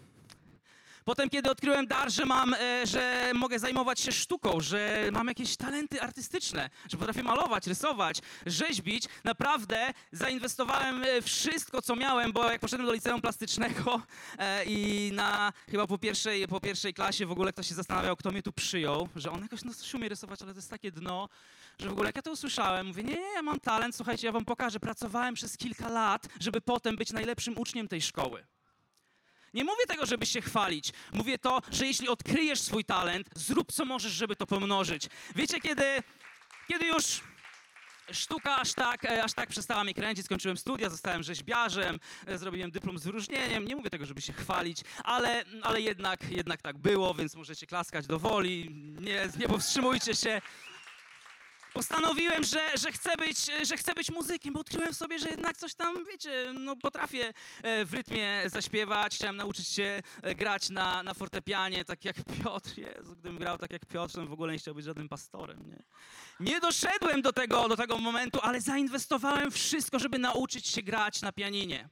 Potem, kiedy odkryłem dar, że mam, e, że mogę zajmować się sztuką, że mam jakieś talenty artystyczne, że potrafię malować, rysować, rzeźbić, naprawdę zainwestowałem e, wszystko, co miałem, bo jak poszedłem do liceum plastycznego e, i na chyba po pierwszej, po pierwszej klasie w ogóle ktoś się zastanawiał, kto mnie tu przyjął, że on jakoś no, umie rysować, ale to jest takie dno, że w ogóle jak ja to usłyszałem, mówię, nie, nie, ja mam talent, słuchajcie, ja wam pokażę, pracowałem przez kilka lat, żeby potem być najlepszym uczniem tej szkoły. Nie mówię tego, żeby się chwalić. Mówię to, że jeśli odkryjesz swój talent, zrób co możesz, żeby to pomnożyć. Wiecie, kiedy, kiedy już sztuka aż tak, e, aż tak przestała mnie kręcić, skończyłem studia, zostałem rzeźbiarzem, e, zrobiłem dyplom z wyróżnieniem. Nie mówię tego, żeby się chwalić, ale, ale jednak, jednak tak było, więc możecie klaskać do woli. Nie, nie powstrzymujcie się postanowiłem, że, że, chcę być, że chcę być muzykiem, bo odkryłem w sobie, że jednak coś tam, wiecie, no potrafię e, w rytmie zaśpiewać. Chciałem nauczyć się e, grać na, na fortepianie, tak jak Piotr. Jezu, gdybym grał tak jak Piotr, to w ogóle nie chciał być żadnym pastorem, nie? Nie doszedłem do tego, do tego momentu, ale zainwestowałem wszystko, żeby nauczyć się grać na pianinie.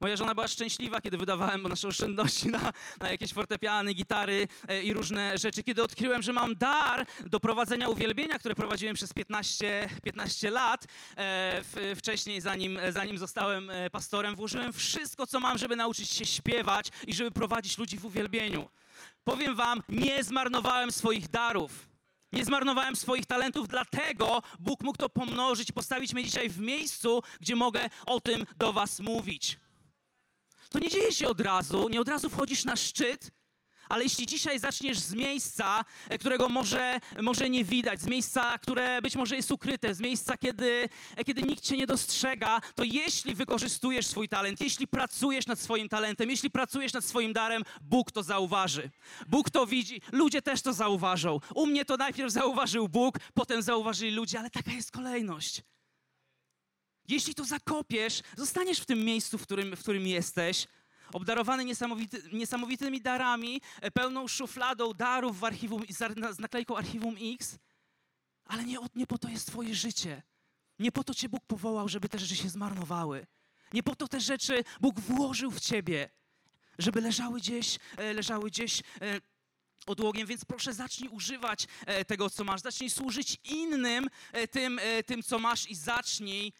Moja żona była szczęśliwa, kiedy wydawałem nasze oszczędności na, na jakieś fortepiany, gitary e, i różne rzeczy. Kiedy odkryłem, że mam dar do prowadzenia uwielbienia, które prowadziłem przez 15, 15 lat, e, wcześniej, zanim, zanim zostałem e, pastorem, włożyłem wszystko, co mam, żeby nauczyć się śpiewać i żeby prowadzić ludzi w uwielbieniu. Powiem wam, nie zmarnowałem swoich darów. Nie zmarnowałem swoich talentów, dlatego Bóg mógł to pomnożyć, postawić mnie dzisiaj w miejscu, gdzie mogę o tym do Was mówić. To nie dzieje się od razu, nie od razu wchodzisz na szczyt, ale jeśli dzisiaj zaczniesz z miejsca, e, którego może, może nie widać, z miejsca, które być może jest ukryte, z miejsca, kiedy, e, kiedy nikt cię nie dostrzega, to jeśli wykorzystujesz swój talent, jeśli pracujesz nad swoim talentem, jeśli pracujesz nad swoim darem, Bóg to zauważy. Bóg to widzi, ludzie też to zauważą. U mnie to najpierw zauważył Bóg, potem zauważyli ludzie, ale taka jest kolejność. Jeśli to zakopiesz, zostaniesz w tym miejscu, w którym, w którym jesteś, obdarowany niesamowity, niesamowitymi darami, e, pełną szufladą darów w archiwum, z naklejką Archiwum X, ale nie, nie po to jest twoje życie. Nie po to cię Bóg powołał, żeby te rzeczy się zmarnowały. Nie po to te rzeczy Bóg włożył w ciebie, żeby leżały gdzieś, e, leżały gdzieś e, odłogiem, więc proszę zacznij używać tego, co masz. Zacznij służyć innym tym, tym co masz i zacznij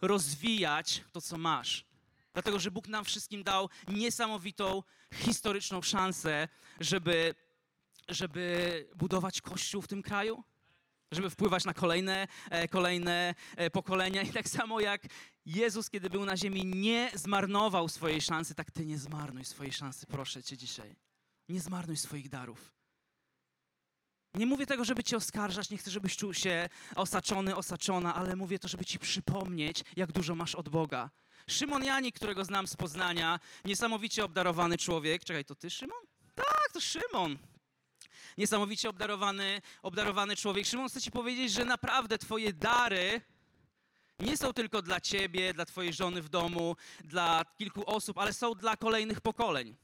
rozwijać to, co masz. Dlatego, że Bóg nam wszystkim dał niesamowitą, historyczną szansę, żeby, żeby budować kościół w tym kraju, żeby wpływać na kolejne, e, kolejne e, pokolenia. I tak samo jak Jezus, kiedy był na ziemi, nie zmarnował swojej szansy, tak ty nie zmarnuj swojej szansy, proszę cię dzisiaj. Nie zmarnuj swoich darów. Nie mówię tego, żeby cię oskarżać, nie chcę, żebyś czuł się osaczony, osaczona, ale mówię to, żeby ci przypomnieć, jak dużo masz od Boga. Szymon Janik, którego znam z Poznania, niesamowicie obdarowany człowiek. Czekaj, to ty, Szymon? Tak, to Szymon. Niesamowicie obdarowany, obdarowany człowiek. Szymon, chcę ci powiedzieć, że naprawdę twoje dary nie są tylko dla ciebie, dla twojej żony w domu, dla kilku osób, ale są dla kolejnych pokoleń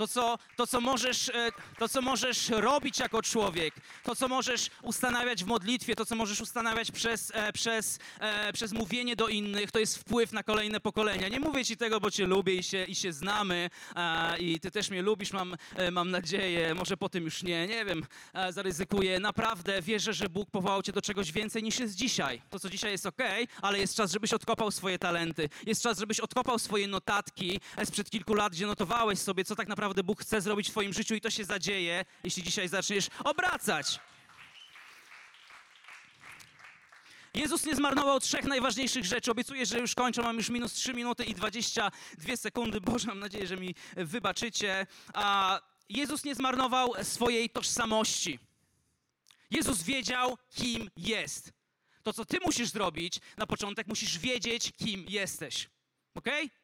to co, to, co możesz, e, to, co możesz robić jako człowiek, to, co możesz ustanawiać w modlitwie, to, co możesz ustanawiać przez, e, przez, e, przez mówienie do innych, to jest wpływ na kolejne pokolenia. Nie mówię ci tego, bo cię lubię i się, i się znamy i ty też mnie lubisz, mam, mam nadzieję, może po tym już nie, nie wiem, zaryzykuję. Naprawdę wierzę, że Bóg powołał cię do czegoś więcej niż jest dzisiaj. To, co dzisiaj jest ok, ale jest czas, żebyś odkopał swoje talenty. Jest czas, żebyś odkopał swoje notatki sprzed kilku lat, gdzie notowałeś sobie, co tak naprawdę naprawdę Bóg chce zrobić w Twoim życiu i to się zadzieje, jeśli dzisiaj zaczniesz obracać. Jezus nie zmarnował trzech najważniejszych rzeczy. Obiecuję, że już kończę. Mam już minus 3 minuty i 22 sekundy. Boże, mam nadzieję, że mi wybaczycie. A Jezus nie zmarnował swojej tożsamości. Jezus wiedział, kim jest. To, co ty musisz zrobić na początek, musisz wiedzieć, kim jesteś. Okej? Okay?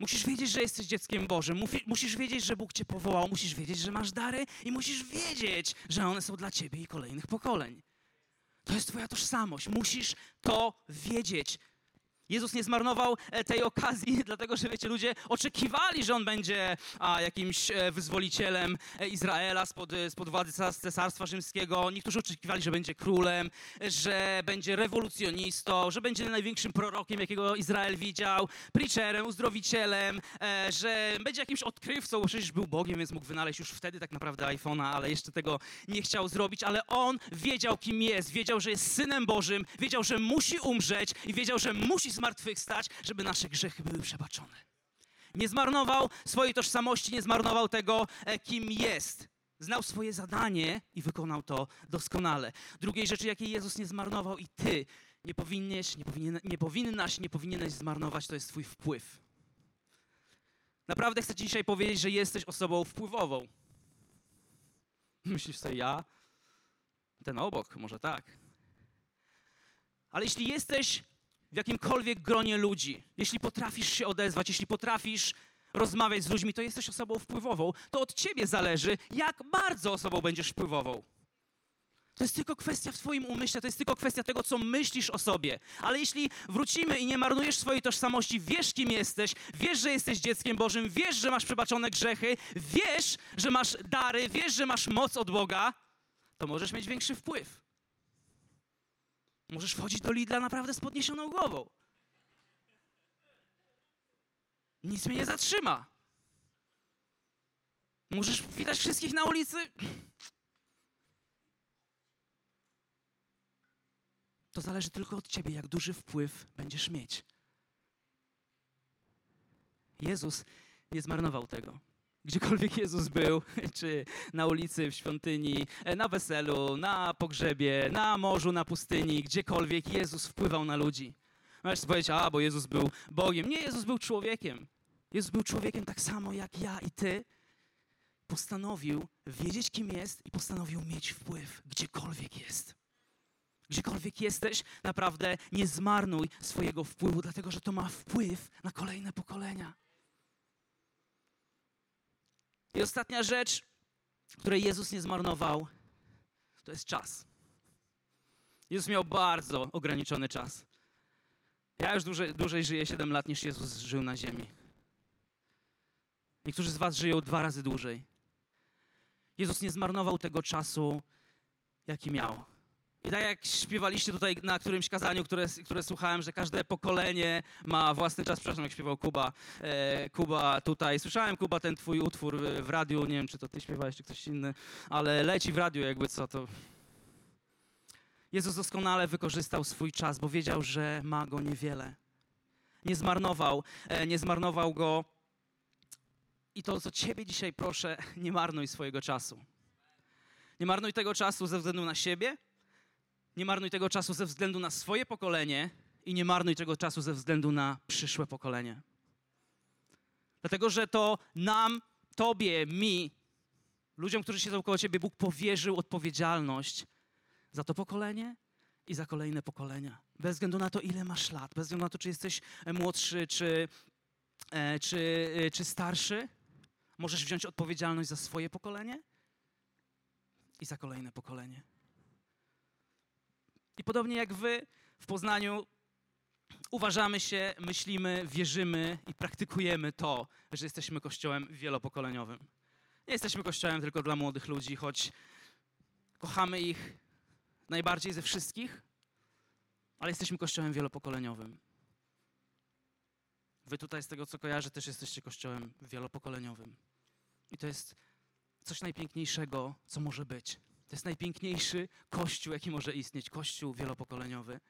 Musisz wiedzieć, że jesteś dzieckiem Bożym. Musisz wiedzieć, że Bóg cię powołał. Musisz wiedzieć, że masz dary i musisz wiedzieć, że one są dla ciebie i kolejnych pokoleń. To jest Twoja tożsamość. Musisz to wiedzieć. Jezus nie zmarnował e, tej okazji, dlatego że wiecie, ludzie oczekiwali, że on będzie a, jakimś e, wyzwolicielem e, Izraela spod, spod władzy cesarstwa rzymskiego. Niektórzy oczekiwali, że będzie królem, że będzie rewolucjonistą, że będzie największym prorokiem, jakiego Izrael widział, preacherem, uzdrowicielem, że będzie jakimś odkrywcą, przecież był Bogiem, więc mógł wynaleźć już wtedy tak naprawdę iPhone'a, ale jeszcze tego nie chciał zrobić. Ale on wiedział, kim jest, wiedział, że jest synem Bożym, wiedział, że musi umrzeć i wiedział, że musi zmartwychwstać, żeby nasze grzechy były przebaczone. Nie zmarnował swojej tożsamości, nie zmarnował tego, e, kim jest. Znał swoje zadanie i wykonał to doskonale. Drugiej rzeczy, jakiej Jezus nie zmarnował i ty nie powinieneś, nie, powinien, nie powinnaś, nie powinieneś zmarnować, to jest twój wpływ. Naprawdę chcę ci dzisiaj powiedzieć, że jesteś osobą wpływową. Myślisz sobie, ja? Ten obok, może tak. Ale jeśli jesteś w jakimkolwiek gronie ludzi, jeśli potrafisz się odezwać, jeśli potrafisz rozmawiać z ludźmi, to jesteś osobą wpływową. To od ciebie zależy, jak bardzo osobą będziesz wpływową. To jest tylko kwestia w Twoim umyśle, to jest tylko kwestia tego, co myślisz o sobie. Ale jeśli wrócimy i nie marnujesz swojej tożsamości, wiesz, kim jesteś, wiesz, że jesteś dzieckiem Bożym, wiesz, że masz przebaczone grzechy, wiesz, że masz dary, wiesz, że masz moc od Boga, to możesz mieć większy wpływ. Możesz wchodzić do Lidla naprawdę z podniesioną głową. Nic mnie nie zatrzyma. Możesz widać wszystkich na ulicy. To zależy tylko od ciebie, jak duży wpływ będziesz mieć. Jezus nie zmarnował tego. Gdziekolwiek Jezus był, czy na ulicy, w świątyni, e, na weselu, na pogrzebie, na morzu, na pustyni, gdziekolwiek Jezus wpływał na ludzi. Możesz powiedzieć, a, bo Jezus był Bogiem. Nie, Jezus był człowiekiem. Jezus był człowiekiem tak samo jak ja i ty. Postanowił wiedzieć, kim jest i postanowił mieć wpływ, gdziekolwiek jest. Gdziekolwiek jesteś, naprawdę nie zmarnuj swojego wpływu, dlatego że to ma wpływ na kolejne pokolenia. I ostatnia rzecz, której Jezus nie zmarnował, to jest czas. Jezus miał bardzo ograniczony czas. Ja już dłużej, dłużej żyję 7 lat niż Jezus żył na ziemi. Niektórzy z Was żyją dwa razy dłużej. Jezus nie zmarnował tego czasu, jaki miał. I tak jak śpiewaliście tutaj na którymś kazaniu, które, które słuchałem, że każde pokolenie ma własny czas, przepraszam, jak śpiewał Kuba, e, Kuba tutaj. Słyszałem, Kuba, ten twój utwór w radiu, nie wiem, czy to ty śpiewałeś, czy ktoś inny, ale leci w radiu jakby co, to... Jezus doskonale wykorzystał swój czas, bo wiedział, że ma go niewiele. Nie zmarnował, e, nie zmarnował go. I to, co ciebie dzisiaj proszę, nie marnuj swojego czasu. Nie marnuj tego czasu ze względu na siebie, nie marnuj tego czasu ze względu na swoje pokolenie i nie marnuj tego czasu ze względu na przyszłe pokolenie. Dlatego, że to nam, tobie, mi, ludziom, którzy siedzą koło ciebie, Bóg powierzył odpowiedzialność za to pokolenie i za kolejne pokolenia. Bez względu na to, ile masz lat, bez względu na to, czy jesteś młodszy, czy, e, czy, e, czy starszy, możesz wziąć odpowiedzialność za swoje pokolenie i za kolejne pokolenie. I podobnie jak wy w Poznaniu uważamy się, myślimy, wierzymy i praktykujemy to, że jesteśmy kościołem wielopokoleniowym. Nie jesteśmy kościołem tylko dla młodych ludzi, choć kochamy ich najbardziej ze wszystkich, ale jesteśmy kościołem wielopokoleniowym. Wy tutaj, z tego co kojarzę, też jesteście kościołem wielopokoleniowym. I to jest coś najpiękniejszego, co może być. To jest najpiękniejszy kościół, jaki może istnieć kościół wielopokoleniowy,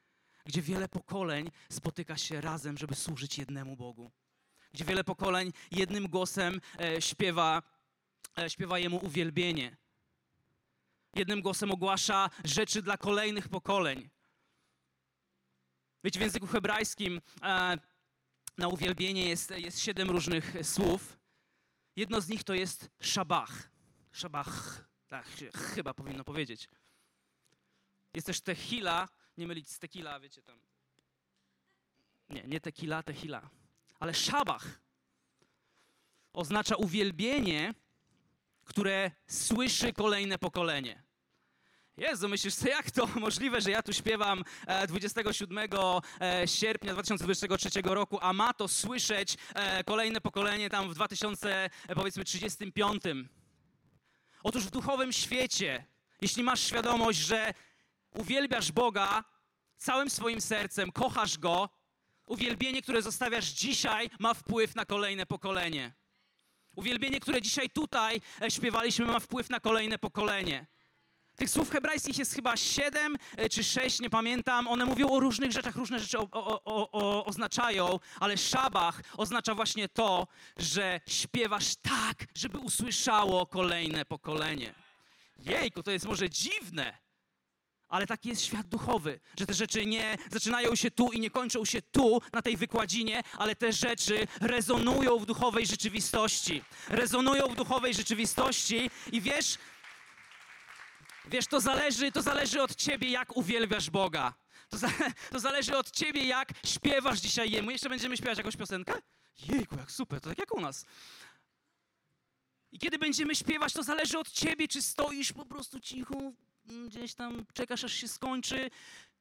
gdzie wiele pokoleń spotyka się razem, żeby służyć jednemu Bogu. Gdzie wiele pokoleń jednym głosem e, śpiewa, e, śpiewa Jemu uwielbienie. Jednym głosem ogłasza rzeczy dla kolejnych pokoleń. Wiecie, w języku hebrajskim e, na uwielbienie jest, jest siedem różnych słów. Jedno z nich to jest szabach. Szabach, tak się chyba powinno powiedzieć. Jest też tequila, nie mylić z tequila, wiecie tam. Nie, nie tequila, tequila. Ale szabach oznacza uwielbienie, które słyszy kolejne pokolenie. Jezu, myślisz sobie, jak to możliwe, że ja tu śpiewam 27 e, e, sierpnia 2023 roku, a ma to słyszeć e, kolejne pokolenie tam w 2035? Otóż w duchowym świecie, jeśli masz świadomość, że uwielbiasz Boga całym swoim sercem, kochasz Go, uwielbienie, które zostawiasz dzisiaj, ma wpływ na kolejne pokolenie. Uwielbienie, które dzisiaj tutaj śpiewaliśmy, ma wpływ na kolejne pokolenie. Tych słów hebrajskich jest chyba siedem e, czy sześć, nie pamiętam. One mówią o różnych rzeczach, różne rzeczy o, o, o, oznaczają, ale szabach oznacza właśnie to, że śpiewasz tak, żeby usłyszało kolejne pokolenie. Jejku, to jest może dziwne, ale taki jest świat duchowy, że te rzeczy nie zaczynają się tu i nie kończą się tu, na tej wykładzinie, ale te rzeczy rezonują w duchowej rzeczywistości. Rezonują w duchowej rzeczywistości i wiesz, Wiesz, to zależy, to zależy od ciebie, jak uwielbiasz Boga. To, za, to zależy od ciebie, jak śpiewasz dzisiaj Jemu. Jeszcze będziemy śpiewać jakąś piosenkę? Jejku, jak super, to tak jak u nas. I kiedy będziemy śpiewać, to zależy od ciebie, czy stoisz po prostu cicho, mm, gdzieś tam czekasz, aż się skończy,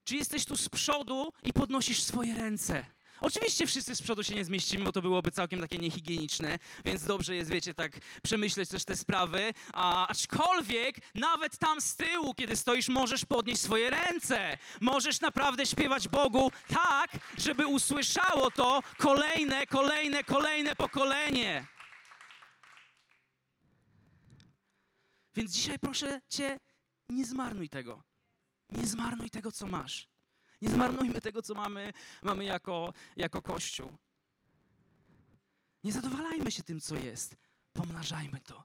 czy jesteś tu z przodu i podnosisz swoje ręce. Oczywiście wszyscy z przodu się nie zmieścimy, bo to byłoby całkiem takie niehigieniczne, więc dobrze jest, wiecie, tak przemyśleć też te sprawy. A, aczkolwiek nawet tam z tyłu, kiedy stoisz, możesz podnieść swoje ręce. Możesz naprawdę śpiewać Bogu tak, żeby usłyszało to kolejne, kolejne, kolejne pokolenie. Więc dzisiaj proszę Cię, nie zmarnuj tego. Nie zmarnuj tego, co masz. Nie zmarnujmy tego, co mamy, mamy jako, jako Kościół. Nie zadowalajmy się tym, co jest. Pomnażajmy to.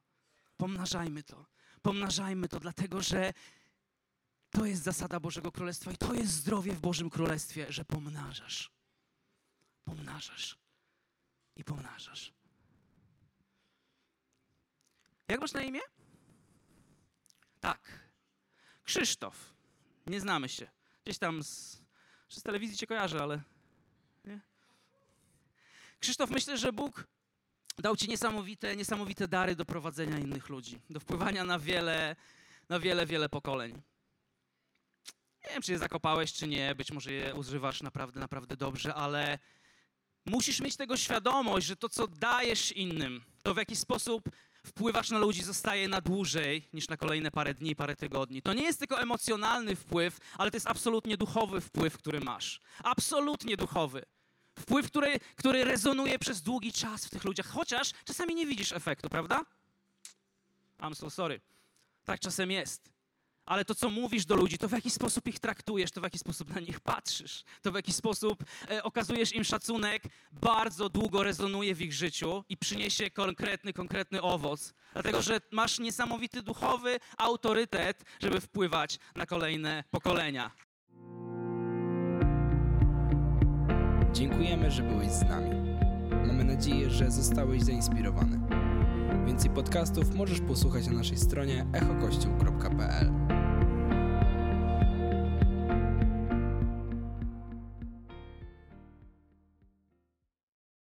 Pomnażajmy to. Pomnażajmy to, dlatego że to jest zasada Bożego Królestwa i to jest zdrowie w Bożym Królestwie, że pomnażasz. Pomnażasz. I pomnażasz. Jak masz na imię? Tak. Krzysztof. Nie znamy się. Gdzieś tam z z telewizji cię kojarzę, ale nie? Krzysztof, myślę, że Bóg dał ci niesamowite, niesamowite dary do prowadzenia innych ludzi, do wpływania na wiele, na wiele, wiele pokoleń. Nie wiem, czy je zakopałeś, czy nie, być może je używasz naprawdę, naprawdę dobrze, ale musisz mieć tego świadomość, że to, co dajesz innym, to w jaki sposób wpływasz na ludzi zostaje na dłużej niż na kolejne parę dni, parę tygodni. To nie jest tylko emocjonalny wpływ, ale to jest absolutnie duchowy wpływ, który masz. Absolutnie duchowy. Wpływ, który, który rezonuje przez długi czas w tych ludziach, chociaż czasami nie widzisz efektu, prawda? I'm so sorry. Tak czasem jest ale to, co mówisz do ludzi, to w jaki sposób ich traktujesz, to w jaki sposób na nich patrzysz, to w jaki sposób e, okazujesz im szacunek, bardzo długo rezonuje w ich życiu i przyniesie konkretny, konkretny owoc. Dlatego, że masz niesamowity duchowy autorytet, żeby wpływać na kolejne pokolenia. Dziękujemy, że byłeś z nami. Mamy nadzieję, że zostałeś zainspirowany. Więcej podcastów możesz posłuchać na naszej stronie echokościół.pl.